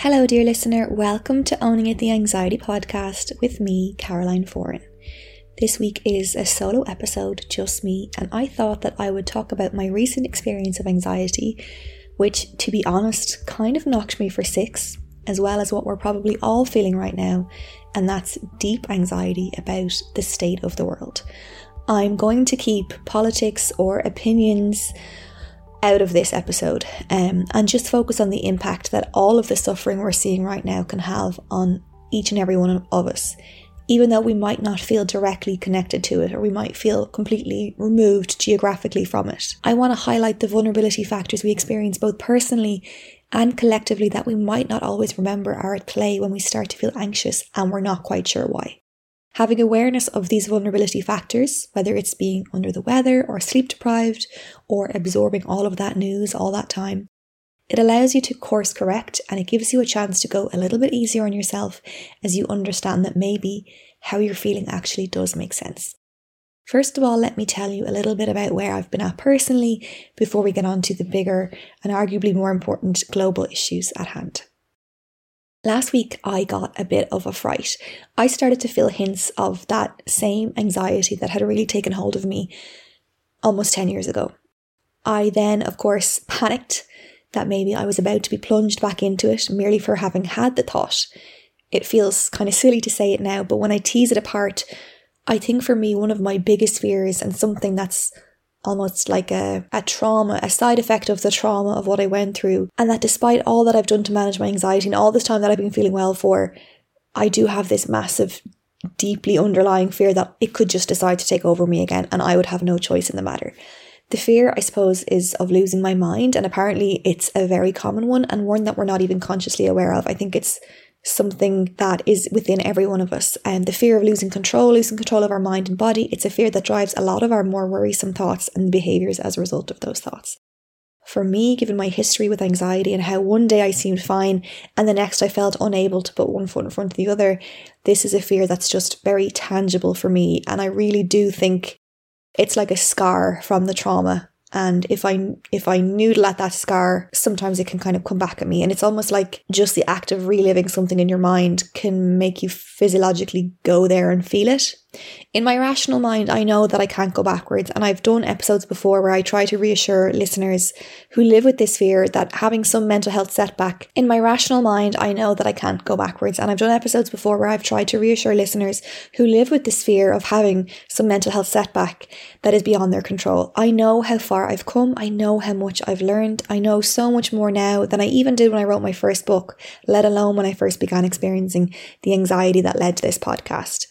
Hello, dear listener. Welcome to Owning It the Anxiety podcast with me, Caroline Foran. This week is a solo episode, just me, and I thought that I would talk about my recent experience of anxiety, which, to be honest, kind of knocked me for six, as well as what we're probably all feeling right now, and that's deep anxiety about the state of the world. I'm going to keep politics or opinions out of this episode um, and just focus on the impact that all of the suffering we're seeing right now can have on each and every one of us, even though we might not feel directly connected to it or we might feel completely removed geographically from it. I want to highlight the vulnerability factors we experience both personally and collectively that we might not always remember are at play when we start to feel anxious and we're not quite sure why. Having awareness of these vulnerability factors, whether it's being under the weather or sleep deprived or absorbing all of that news all that time, it allows you to course correct and it gives you a chance to go a little bit easier on yourself as you understand that maybe how you're feeling actually does make sense. First of all, let me tell you a little bit about where I've been at personally before we get on to the bigger and arguably more important global issues at hand. Last week, I got a bit of a fright. I started to feel hints of that same anxiety that had really taken hold of me almost 10 years ago. I then, of course, panicked that maybe I was about to be plunged back into it merely for having had the thought. It feels kind of silly to say it now, but when I tease it apart, I think for me, one of my biggest fears and something that's almost like a, a trauma, a side effect of the trauma of what I went through. And that despite all that I've done to manage my anxiety and all this time that I've been feeling well for, I do have this massive, deeply underlying fear that it could just decide to take over me again and I would have no choice in the matter. The fear, I suppose, is of losing my mind, and apparently it's a very common one and one that we're not even consciously aware of. I think it's something that is within every one of us. And the fear of losing control, losing control of our mind and body, it's a fear that drives a lot of our more worrisome thoughts and behaviors as a result of those thoughts. For me, given my history with anxiety and how one day I seemed fine and the next I felt unable to put one foot in front of the other, this is a fear that's just very tangible for me. And I really do think it's like a scar from the trauma and if i if i noodle at that scar sometimes it can kind of come back at me. And it's almost like just the act of reliving something in your mind can make you physiologically go there and feel it in my rational mind i know that i can't go backwards and i've done episodes before where i try to reassure listeners who live with this fear that having some mental health setback in my rational mind i know that i can't go backwards and i've done episodes before where i've tried to reassure listeners who live with this fear of having some mental health setback that is beyond their control i know how far I've come. I know how much I've learned. I know so much more now than I even did when I wrote my first book, let alone when I first began experiencing the anxiety that led to this podcast.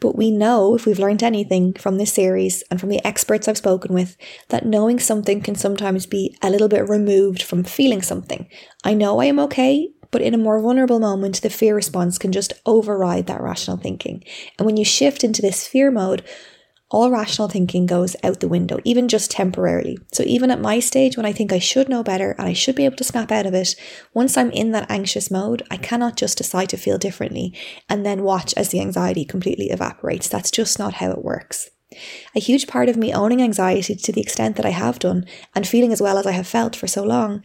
But we know, if we've learned anything from this series and from the experts I've spoken with, that knowing something can sometimes be a little bit removed from feeling something. I know I am okay, but in a more vulnerable moment, the fear response can just override that rational thinking. And when you shift into this fear mode, all rational thinking goes out the window, even just temporarily. So, even at my stage, when I think I should know better and I should be able to snap out of it, once I'm in that anxious mode, I cannot just decide to feel differently and then watch as the anxiety completely evaporates. That's just not how it works. A huge part of me owning anxiety to the extent that I have done and feeling as well as I have felt for so long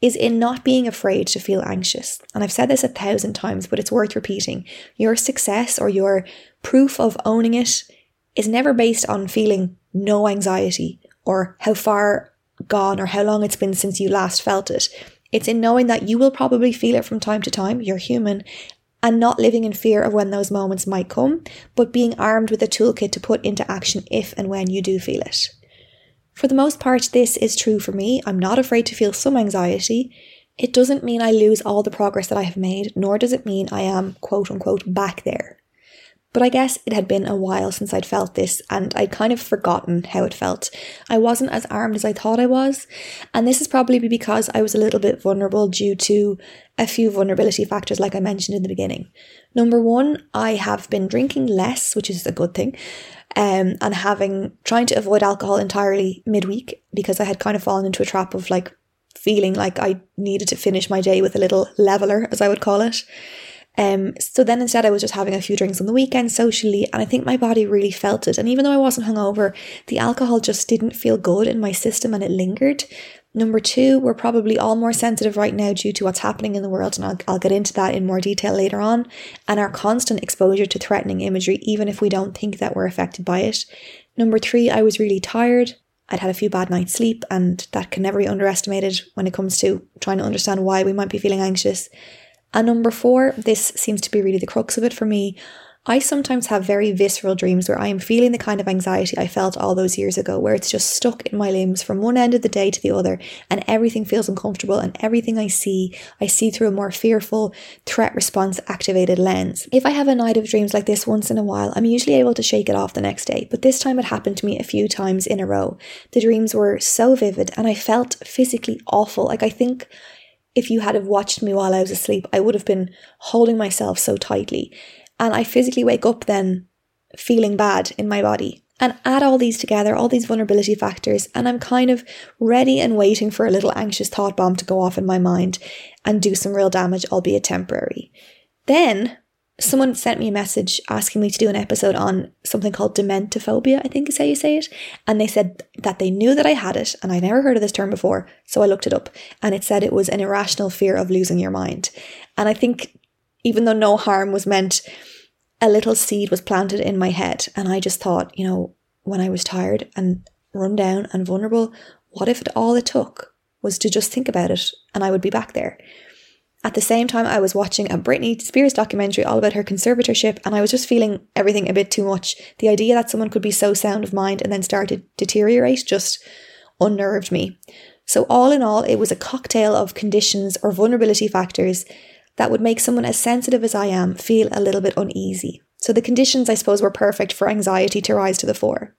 is in not being afraid to feel anxious. And I've said this a thousand times, but it's worth repeating. Your success or your proof of owning it is never based on feeling no anxiety or how far gone or how long it's been since you last felt it. It's in knowing that you will probably feel it from time to time, you're human, and not living in fear of when those moments might come, but being armed with a toolkit to put into action if and when you do feel it. For the most part, this is true for me. I'm not afraid to feel some anxiety. It doesn't mean I lose all the progress that I have made, nor does it mean I am quote unquote back there. But I guess it had been a while since I'd felt this, and I'd kind of forgotten how it felt. I wasn't as armed as I thought I was, and this is probably because I was a little bit vulnerable due to a few vulnerability factors, like I mentioned in the beginning. Number one, I have been drinking less, which is a good thing, um, and having trying to avoid alcohol entirely midweek because I had kind of fallen into a trap of like feeling like I needed to finish my day with a little leveler, as I would call it. Um, so then instead I was just having a few drinks on the weekend socially, and I think my body really felt it. And even though I wasn't hungover, the alcohol just didn't feel good in my system and it lingered. Number two, we're probably all more sensitive right now due to what's happening in the world, and I'll, I'll get into that in more detail later on, and our constant exposure to threatening imagery, even if we don't think that we're affected by it. Number three, I was really tired. I'd had a few bad nights' sleep, and that can never be underestimated when it comes to trying to understand why we might be feeling anxious. And number four, this seems to be really the crux of it for me. I sometimes have very visceral dreams where I am feeling the kind of anxiety I felt all those years ago, where it's just stuck in my limbs from one end of the day to the other, and everything feels uncomfortable, and everything I see, I see through a more fearful, threat response activated lens. If I have a night of dreams like this once in a while, I'm usually able to shake it off the next day, but this time it happened to me a few times in a row. The dreams were so vivid, and I felt physically awful. Like, I think if you had have watched me while I was asleep, I would have been holding myself so tightly. And I physically wake up then feeling bad in my body. And add all these together, all these vulnerability factors, and I'm kind of ready and waiting for a little anxious thought bomb to go off in my mind and do some real damage, albeit temporary. Then someone sent me a message asking me to do an episode on something called dementophobia, I think is how you say it. And they said that they knew that I had it, and I'd never heard of this term before. So I looked it up, and it said it was an irrational fear of losing your mind. And I think even though no harm was meant, a little seed was planted in my head. And I just thought, you know, when I was tired and run down and vulnerable, what if all it took was to just think about it and I would be back there? At the same time, I was watching a Britney Spears documentary all about her conservatorship, and I was just feeling everything a bit too much. The idea that someone could be so sound of mind and then start to deteriorate just unnerved me. So, all in all, it was a cocktail of conditions or vulnerability factors that would make someone as sensitive as I am feel a little bit uneasy. So the conditions, I suppose, were perfect for anxiety to rise to the fore.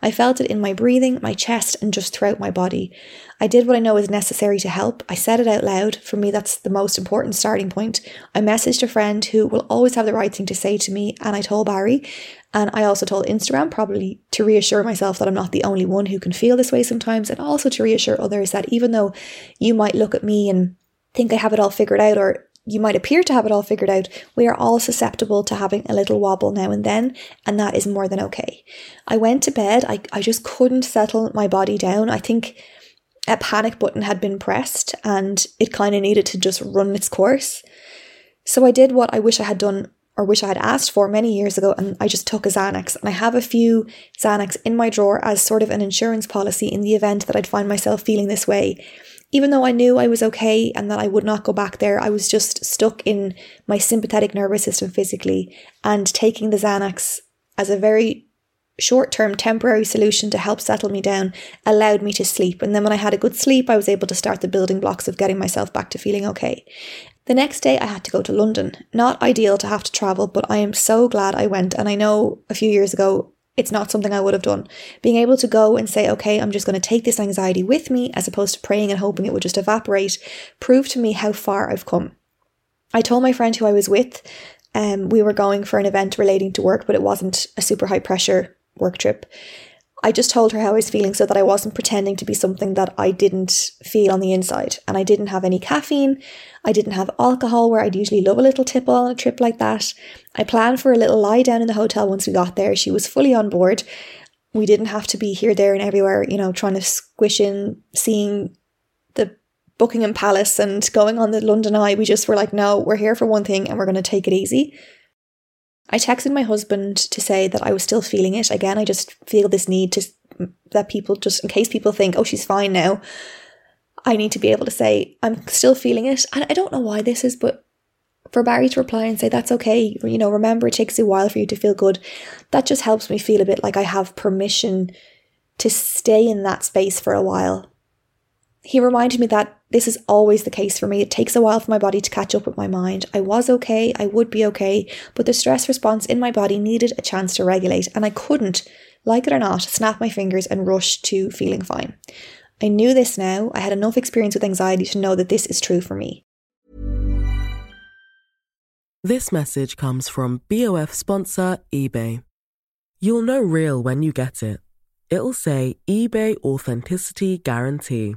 I felt it in my breathing, my chest, and just throughout my body. I did what I know is necessary to help. I said it out loud. For me, that's the most important starting point. I messaged a friend who will always have the right thing to say to me, and I told Barry. And I also told Instagram, probably to reassure myself that I'm not the only one who can feel this way sometimes, and also to reassure others that even though you might look at me and think I have it all figured out, or you might appear to have it all figured out, we are all susceptible to having a little wobble now and then, and that is more than okay. I went to bed, I, I just couldn't settle my body down. I think a panic button had been pressed and it kind of needed to just run its course. So I did what I wish I had done or wish I had asked for many years ago, and I just took a Xanax. And I have a few Xanax in my drawer as sort of an insurance policy in the event that I'd find myself feeling this way even though I knew I was okay and that I would not go back there, I was just stuck in my sympathetic nervous system physically. And taking the Xanax as a very short term temporary solution to help settle me down allowed me to sleep. And then when I had a good sleep, I was able to start the building blocks of getting myself back to feeling okay. The next day, I had to go to London. Not ideal to have to travel, but I am so glad I went. And I know a few years ago, it's not something I would have done. Being able to go and say, okay, I'm just going to take this anxiety with me, as opposed to praying and hoping it would just evaporate, proved to me how far I've come. I told my friend who I was with, um, we were going for an event relating to work, but it wasn't a super high pressure work trip. I just told her how I was feeling so that I wasn't pretending to be something that I didn't feel on the inside. And I didn't have any caffeine. I didn't have alcohol where I'd usually love a little tipple on a trip like that. I planned for a little lie down in the hotel once we got there. She was fully on board. We didn't have to be here, there, and everywhere, you know, trying to squish in, seeing the Buckingham Palace and going on the London Eye. We just were like, no, we're here for one thing and we're going to take it easy. I texted my husband to say that I was still feeling it. Again, I just feel this need to that people just in case people think, oh, she's fine now. I need to be able to say I'm still feeling it. And I don't know why this is, but for Barry to reply and say that's okay, you know, remember it takes a while for you to feel good. That just helps me feel a bit like I have permission to stay in that space for a while. He reminded me that this is always the case for me. It takes a while for my body to catch up with my mind. I was okay, I would be okay, but the stress response in my body needed a chance to regulate, and I couldn't, like it or not, snap my fingers and rush to feeling fine. I knew this now. I had enough experience with anxiety to know that this is true for me. This message comes from BOF sponsor eBay. You'll know real when you get it. It'll say eBay Authenticity Guarantee,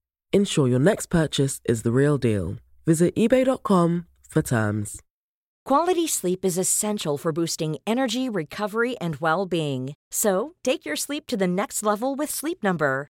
Ensure your next purchase is the real deal. Visit eBay.com for terms. Quality sleep is essential for boosting energy, recovery, and well being. So take your sleep to the next level with Sleep Number.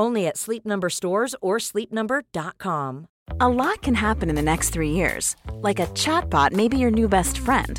Only at Sleep Number stores or sleepnumber.com. A lot can happen in the next three years. Like a chatbot may be your new best friend.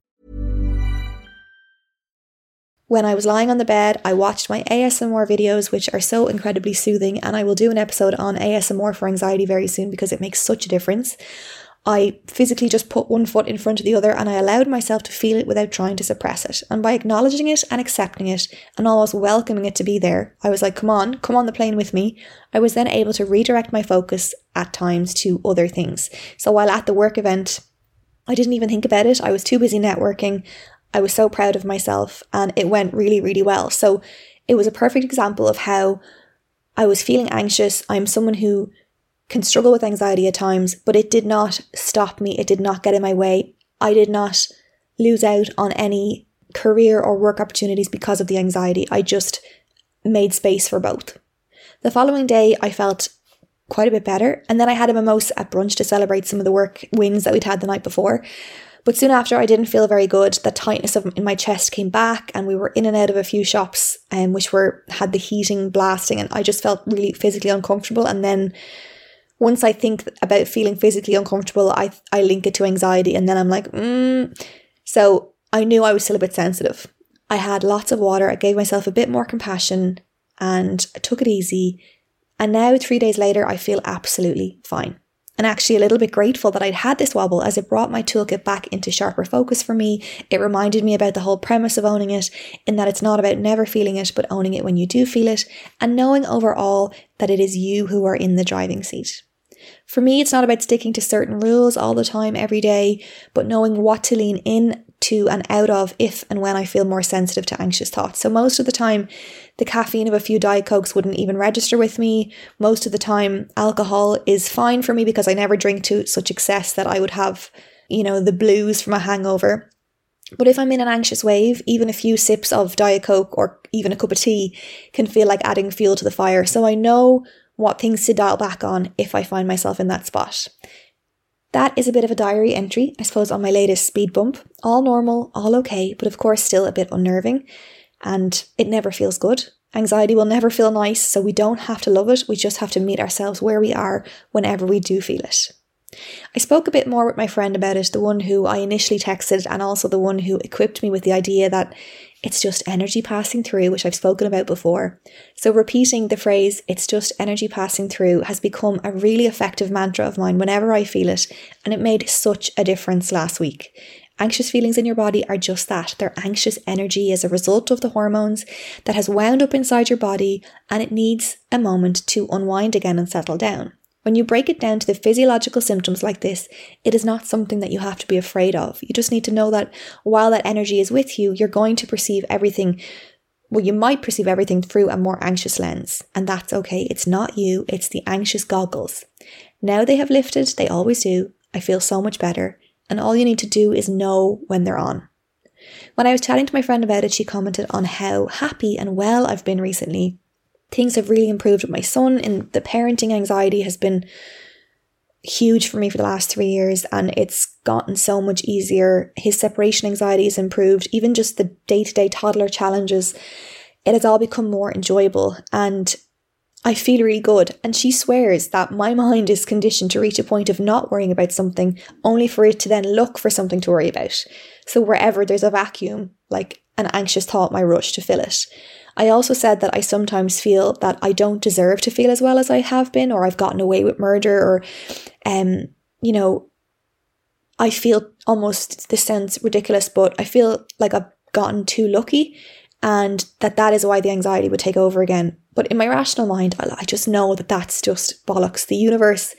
When I was lying on the bed, I watched my ASMR videos, which are so incredibly soothing, and I will do an episode on ASMR for anxiety very soon because it makes such a difference. I physically just put one foot in front of the other and I allowed myself to feel it without trying to suppress it. And by acknowledging it and accepting it and almost welcoming it to be there, I was like, come on, come on the plane with me. I was then able to redirect my focus at times to other things. So while at the work event, I didn't even think about it. I was too busy networking. I was so proud of myself and it went really, really well. So it was a perfect example of how I was feeling anxious. I'm someone who can struggle with anxiety at times, but it did not stop me. It did not get in my way. I did not lose out on any career or work opportunities because of the anxiety. I just made space for both. The following day, I felt quite a bit better, and then I had a mimosa at brunch to celebrate some of the work wins that we'd had the night before. But soon after, I didn't feel very good. The tightness of in my chest came back, and we were in and out of a few shops, um, which were had the heating blasting, and I just felt really physically uncomfortable. And then once I think about feeling physically uncomfortable, I I link it to anxiety, and then I'm like, mm. so I knew I was still a bit sensitive. I had lots of water. I gave myself a bit more compassion, and I took it easy. And now, three days later, I feel absolutely fine. and actually a little bit grateful that I'd had this wobble as it brought my toolkit back into sharper focus for me. It reminded me about the whole premise of owning it, in that it's not about never feeling it, but owning it when you do feel it, and knowing overall that it is you who are in the driving seat. For me, it's not about sticking to certain rules all the time, every day, but knowing what to lean in to and out of if and when I feel more sensitive to anxious thoughts. So, most of the time, the caffeine of a few Diet Cokes wouldn't even register with me. Most of the time, alcohol is fine for me because I never drink to such excess that I would have, you know, the blues from a hangover. But if I'm in an anxious wave, even a few sips of Diet Coke or even a cup of tea can feel like adding fuel to the fire. So I know what things to dial back on if I find myself in that spot. That is a bit of a diary entry, I suppose, on my latest speed bump. All normal, all okay, but of course still a bit unnerving. And it never feels good. Anxiety will never feel nice, so we don't have to love it. We just have to meet ourselves where we are whenever we do feel it. I spoke a bit more with my friend about it, the one who I initially texted, and also the one who equipped me with the idea that it's just energy passing through, which I've spoken about before. So, repeating the phrase, it's just energy passing through, has become a really effective mantra of mine whenever I feel it, and it made such a difference last week. Anxious feelings in your body are just that. They're anxious energy as a result of the hormones that has wound up inside your body and it needs a moment to unwind again and settle down. When you break it down to the physiological symptoms like this, it is not something that you have to be afraid of. You just need to know that while that energy is with you, you're going to perceive everything. Well, you might perceive everything through a more anxious lens, and that's okay. It's not you, it's the anxious goggles. Now they have lifted, they always do. I feel so much better, and all you need to do is know when they're on. When I was chatting to my friend about it, she commented on how happy and well I've been recently things have really improved with my son and the parenting anxiety has been huge for me for the last three years and it's gotten so much easier. His separation anxiety has improved, even just the day to day toddler challenges. It has all become more enjoyable and I feel really good. And she swears that my mind is conditioned to reach a point of not worrying about something, only for it to then look for something to worry about. So wherever there's a vacuum, like an anxious thought might rush to fill it. I also said that I sometimes feel that I don't deserve to feel as well as I have been, or I've gotten away with murder, or, um, you know, I feel almost, this sounds ridiculous, but I feel like I've gotten too lucky and that that is why the anxiety would take over again. But in my rational mind, I just know that that's just bollocks. The universe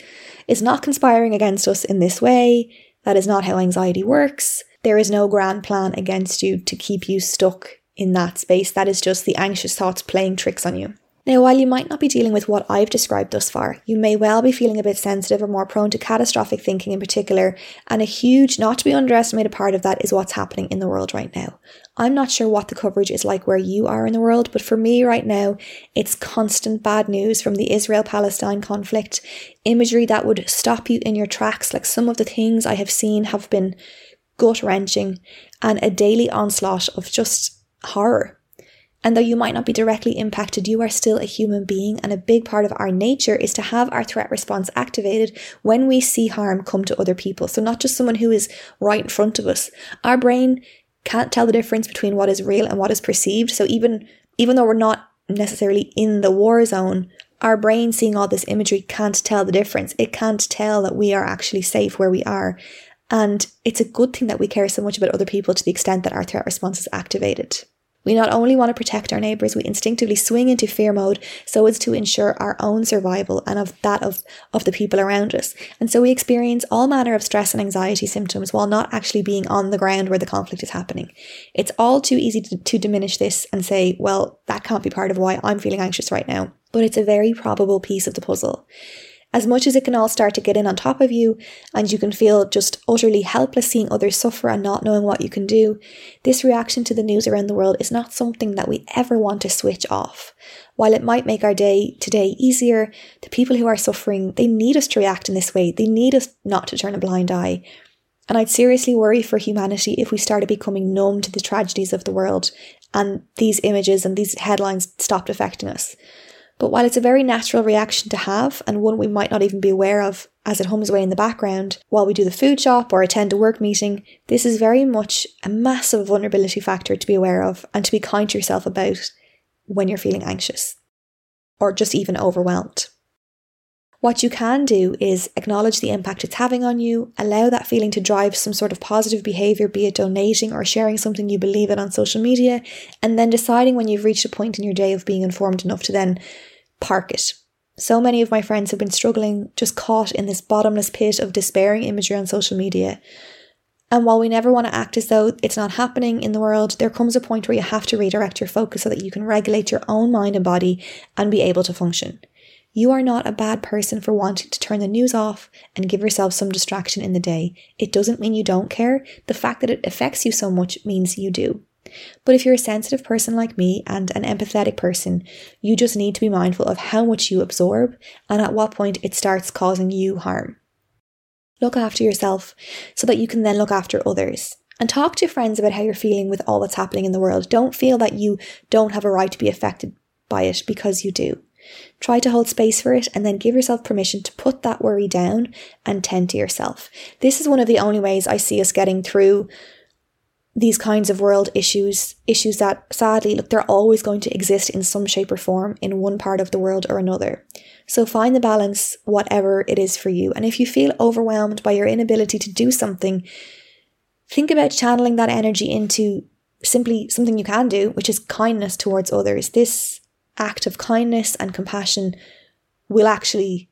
is not conspiring against us in this way. That is not how anxiety works. There is no grand plan against you to keep you stuck in that space. That is just the anxious thoughts playing tricks on you. Now, while you might not be dealing with what I've described thus far, you may well be feeling a bit sensitive or more prone to catastrophic thinking in particular, and a huge, not to be underestimated part of that is what's happening in the world right now. I'm not sure what the coverage is like where you are in the world, but for me right now, it's constant bad news from the Israel Palestine conflict, imagery that would stop you in your tracks, like some of the things I have seen have been gut wrenching, and a daily onslaught of just horror. And though you might not be directly impacted, you are still a human being, and a big part of our nature is to have our threat response activated when we see harm come to other people. So, not just someone who is right in front of us. Our brain can't tell the difference between what is real and what is perceived. So, even, even though we're not necessarily in the war zone, our brain seeing all this imagery can't tell the difference. It can't tell that we are actually safe where we are. And it's a good thing that we care so much about other people to the extent that our threat response is activated. We not only want to protect our neighbours, we instinctively swing into fear mode so as to ensure our own survival and of that of, of the people around us. And so we experience all manner of stress and anxiety symptoms while not actually being on the ground where the conflict is happening. It's all too easy to, to diminish this and say, well, that can't be part of why I'm feeling anxious right now. But it's a very probable piece of the puzzle as much as it can all start to get in on top of you and you can feel just utterly helpless seeing others suffer and not knowing what you can do, this reaction to the news around the world is not something that we ever want to switch off. While it might make our day today easier, the people who are suffering, they need us to react in this way. They need us not to turn a blind eye. And I'd seriously worry for humanity if we started becoming numb to the tragedies of the world and these images and these headlines stopped affecting us. But while it's a very natural reaction to have, and one we might not even be aware of as it hums away in the background while we do the food shop or attend a work meeting, this is very much a massive vulnerability factor to be aware of and to be kind to yourself about when you're feeling anxious or just even overwhelmed. What you can do is acknowledge the impact it's having on you, allow that feeling to drive some sort of positive behavior, be it donating or sharing something you believe in on social media, and then deciding when you've reached a point in your day of being informed enough to then park it. So many of my friends have been struggling, just caught in this bottomless pit of despairing imagery on social media. And while we never want to act as though it's not happening in the world, there comes a point where you have to redirect your focus so that you can regulate your own mind and body and be able to function. You are not a bad person for wanting to turn the news off and give yourself some distraction in the day. It doesn't mean you don't care. The fact that it affects you so much means you do. But if you're a sensitive person like me and an empathetic person, you just need to be mindful of how much you absorb and at what point it starts causing you harm. Look after yourself so that you can then look after others. And talk to friends about how you're feeling with all that's happening in the world. Don't feel that you don't have a right to be affected by it because you do. Try to hold space for it and then give yourself permission to put that worry down and tend to yourself. This is one of the only ways I see us getting through these kinds of world issues, issues that sadly, look, they're always going to exist in some shape or form in one part of the world or another. So find the balance, whatever it is for you. And if you feel overwhelmed by your inability to do something, think about channeling that energy into simply something you can do, which is kindness towards others. This act of kindness and compassion will actually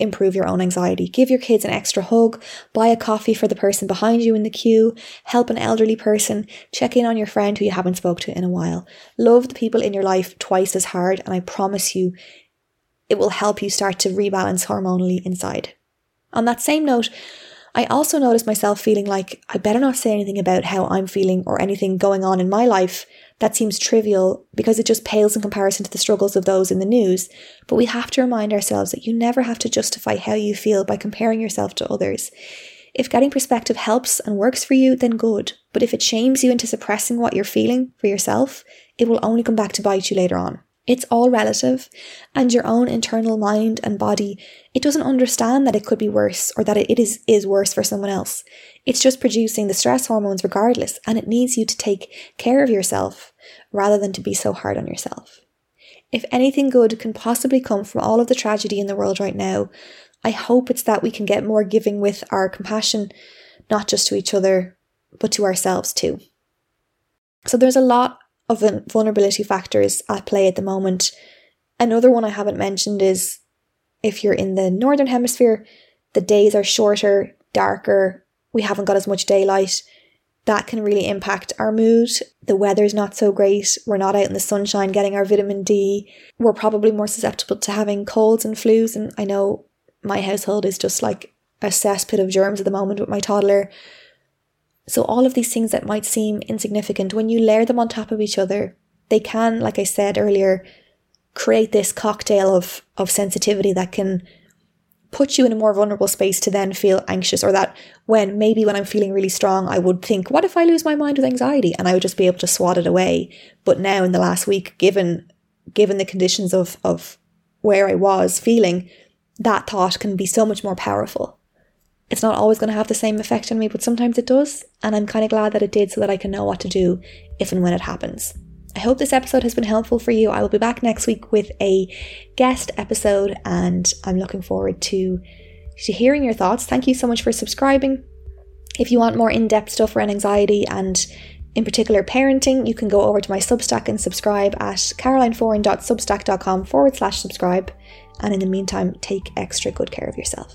improve your own anxiety. Give your kids an extra hug, buy a coffee for the person behind you in the queue, help an elderly person, check in on your friend who you haven't spoke to in a while. Love the people in your life twice as hard and I promise you it will help you start to rebalance hormonally inside. On that same note, I also noticed myself feeling like I better not say anything about how I'm feeling or anything going on in my life that seems trivial because it just pales in comparison to the struggles of those in the news. But we have to remind ourselves that you never have to justify how you feel by comparing yourself to others. If getting perspective helps and works for you, then good. But if it shames you into suppressing what you're feeling for yourself, it will only come back to bite you later on. It's all relative, and your own internal mind and body, it doesn't understand that it could be worse or that it is, is worse for someone else. It's just producing the stress hormones regardless, and it needs you to take care of yourself rather than to be so hard on yourself. If anything good can possibly come from all of the tragedy in the world right now, I hope it's that we can get more giving with our compassion, not just to each other, but to ourselves too. So there's a lot of vulnerability factors at play at the moment. Another one I haven't mentioned is if you're in the northern hemisphere, the days are shorter, darker, we haven't got as much daylight. That can really impact our mood. The weather's not so great. We're not out in the sunshine getting our vitamin D. We're probably more susceptible to having colds and flus. And I know my household is just like a cesspit of germs at the moment with my toddler. So, all of these things that might seem insignificant, when you layer them on top of each other, they can, like I said earlier, create this cocktail of, of sensitivity that can put you in a more vulnerable space to then feel anxious or that when maybe when I'm feeling really strong, I would think, what if I lose my mind with anxiety? And I would just be able to swat it away. But now in the last week, given given the conditions of, of where I was feeling, that thought can be so much more powerful it's not always going to have the same effect on me, but sometimes it does. And I'm kind of glad that it did so that I can know what to do if and when it happens. I hope this episode has been helpful for you. I will be back next week with a guest episode and I'm looking forward to, to hearing your thoughts. Thank you so much for subscribing. If you want more in depth stuff around anxiety and in particular parenting, you can go over to my Substack and subscribe at carolineforan.substack.com forward slash subscribe. And in the meantime, take extra good care of yourself.